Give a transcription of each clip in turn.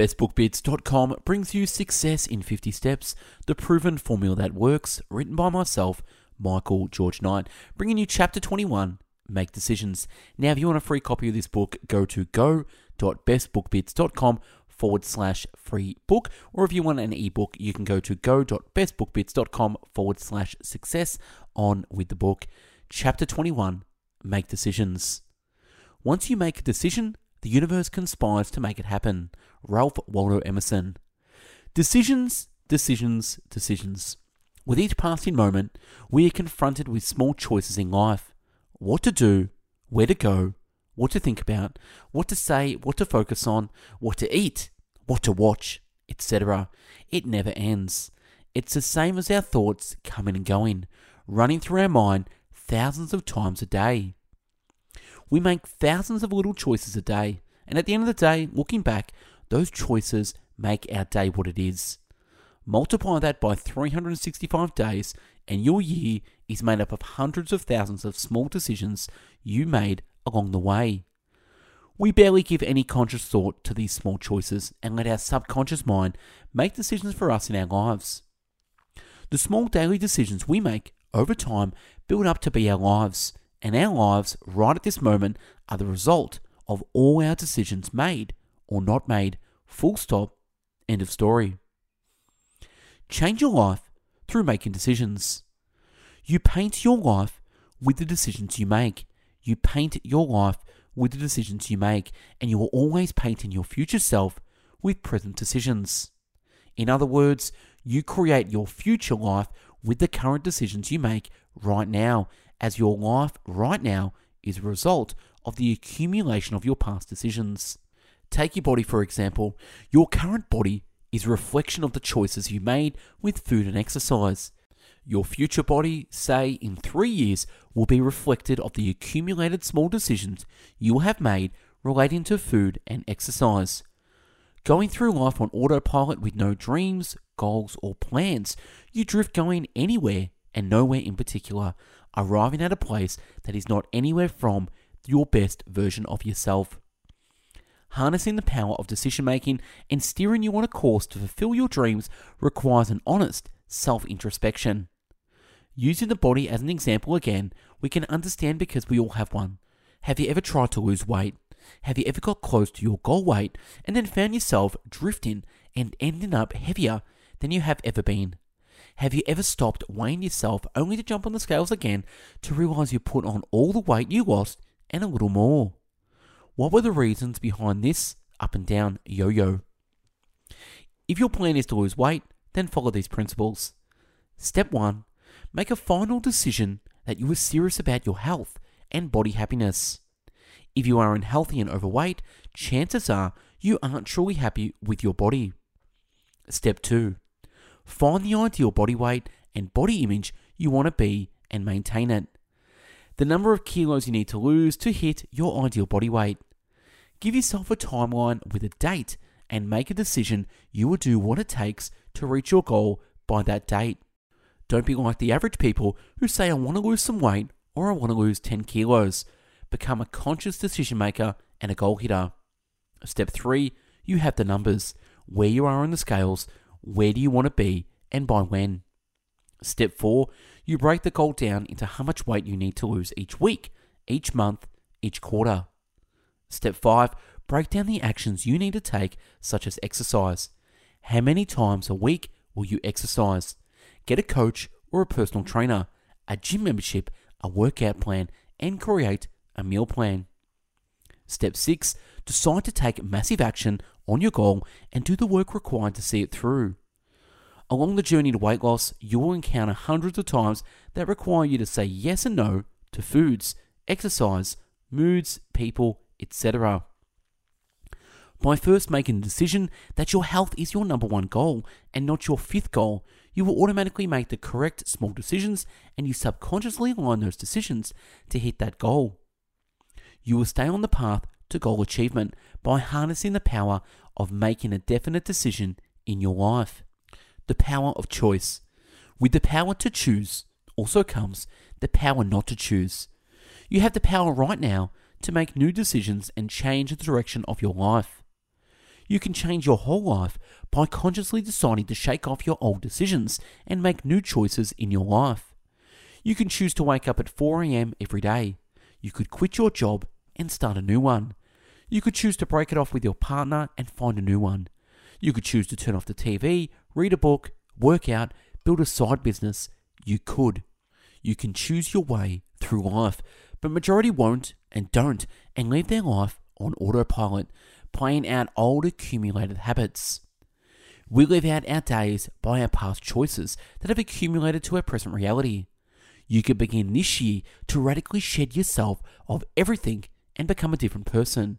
BestBookBits.com brings you Success in 50 Steps, the proven formula that works, written by myself, Michael George Knight, bringing you Chapter 21 Make Decisions. Now, if you want a free copy of this book, go to go.bestbookbits.com forward slash free book, or if you want an ebook, you can go to go.bestbookbits.com forward slash success on with the book. Chapter 21 Make Decisions. Once you make a decision, the universe conspires to make it happen. Ralph Waldo Emerson. Decisions, decisions, decisions. With each passing moment, we are confronted with small choices in life. What to do, where to go, what to think about, what to say, what to focus on, what to eat, what to watch, etc. It never ends. It's the same as our thoughts coming and going, running through our mind thousands of times a day. We make thousands of little choices a day, and at the end of the day, looking back, those choices make our day what it is. Multiply that by 365 days, and your year is made up of hundreds of thousands of small decisions you made along the way. We barely give any conscious thought to these small choices and let our subconscious mind make decisions for us in our lives. The small daily decisions we make over time build up to be our lives, and our lives right at this moment are the result of all our decisions made or not made. Full stop. End of story. Change your life through making decisions. You paint your life with the decisions you make. You paint your life with the decisions you make, and you are always painting your future self with present decisions. In other words, you create your future life with the current decisions you make right now, as your life right now is a result of the accumulation of your past decisions. Take your body, for example. Your current body is a reflection of the choices you made with food and exercise. Your future body, say in three years, will be reflected of the accumulated small decisions you have made relating to food and exercise. Going through life on autopilot with no dreams, goals, or plans, you drift going anywhere and nowhere in particular, arriving at a place that is not anywhere from your best version of yourself. Harnessing the power of decision making and steering you on a course to fulfill your dreams requires an honest self introspection. Using the body as an example again, we can understand because we all have one. Have you ever tried to lose weight? Have you ever got close to your goal weight and then found yourself drifting and ending up heavier than you have ever been? Have you ever stopped weighing yourself only to jump on the scales again to realize you put on all the weight you lost and a little more? What were the reasons behind this up and down yo yo? If your plan is to lose weight, then follow these principles. Step 1 Make a final decision that you are serious about your health and body happiness. If you are unhealthy and overweight, chances are you aren't truly happy with your body. Step 2 Find the ideal body weight and body image you want to be and maintain it. The number of kilos you need to lose to hit your ideal body weight. Give yourself a timeline with a date and make a decision you will do what it takes to reach your goal by that date. Don't be like the average people who say, I want to lose some weight or I want to lose 10 kilos. Become a conscious decision maker and a goal hitter. Step 3 You have the numbers. Where you are on the scales, where do you want to be, and by when. Step 4 You break the goal down into how much weight you need to lose each week, each month, each quarter. Step 5 Break down the actions you need to take, such as exercise. How many times a week will you exercise? Get a coach or a personal trainer, a gym membership, a workout plan, and create a meal plan. Step 6 Decide to take massive action on your goal and do the work required to see it through. Along the journey to weight loss, you will encounter hundreds of times that require you to say yes and no to foods, exercise, moods, people, etc. By first making the decision that your health is your number one goal and not your fifth goal, you will automatically make the correct small decisions and you subconsciously align those decisions to hit that goal. You will stay on the path to goal achievement by harnessing the power of making a definite decision in your life. The power of choice. With the power to choose also comes the power not to choose. You have the power right now to make new decisions and change the direction of your life. You can change your whole life by consciously deciding to shake off your old decisions and make new choices in your life. You can choose to wake up at 4 a.m. every day. You could quit your job and start a new one. You could choose to break it off with your partner and find a new one. You could choose to turn off the TV, read a book, work out, build a side business. You could. You can choose your way through life, but majority won't and don't and live their life on autopilot, playing out old accumulated habits. We live out our days by our past choices that have accumulated to our present reality. You could begin this year to radically shed yourself of everything and become a different person.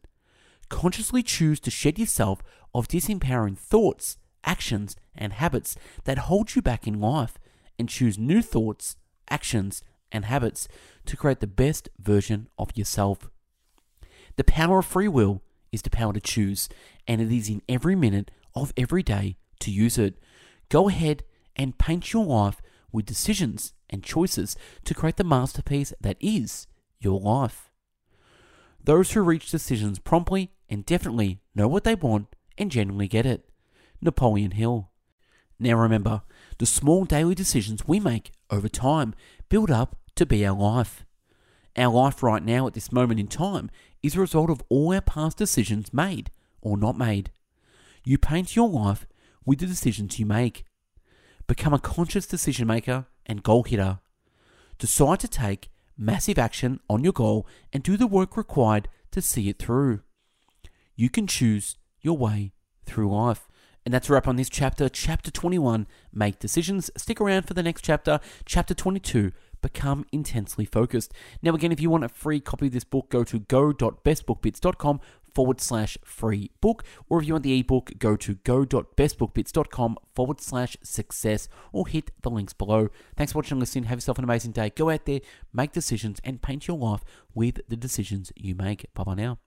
Consciously choose to shed yourself of disempowering thoughts, actions, and habits that hold you back in life and choose new thoughts, actions, and habits to create the best version of yourself. The power of free will is the power to choose, and it is in every minute of every day to use it. Go ahead and paint your life with decisions and choices to create the masterpiece that is your life. Those who reach decisions promptly and definitely know what they want and genuinely get it. Napoleon Hill. Now remember, the small daily decisions we make over time build up to be our life. Our life right now at this moment in time is a result of all our past decisions made or not made. You paint your life with the decisions you make. Become a conscious decision maker and goal hitter. Decide to take massive action on your goal and do the work required to see it through. You can choose your way through life. And that's a wrap on this chapter, chapter 21. Make decisions. Stick around for the next chapter, chapter 22 become intensely focused. Now, again, if you want a free copy of this book, go to go.bestbookbits.com forward slash free book. Or if you want the ebook, go to go.bestbookbits.com forward slash success or hit the links below. Thanks for watching and listening. Have yourself an amazing day. Go out there, make decisions, and paint your life with the decisions you make. Bye bye now.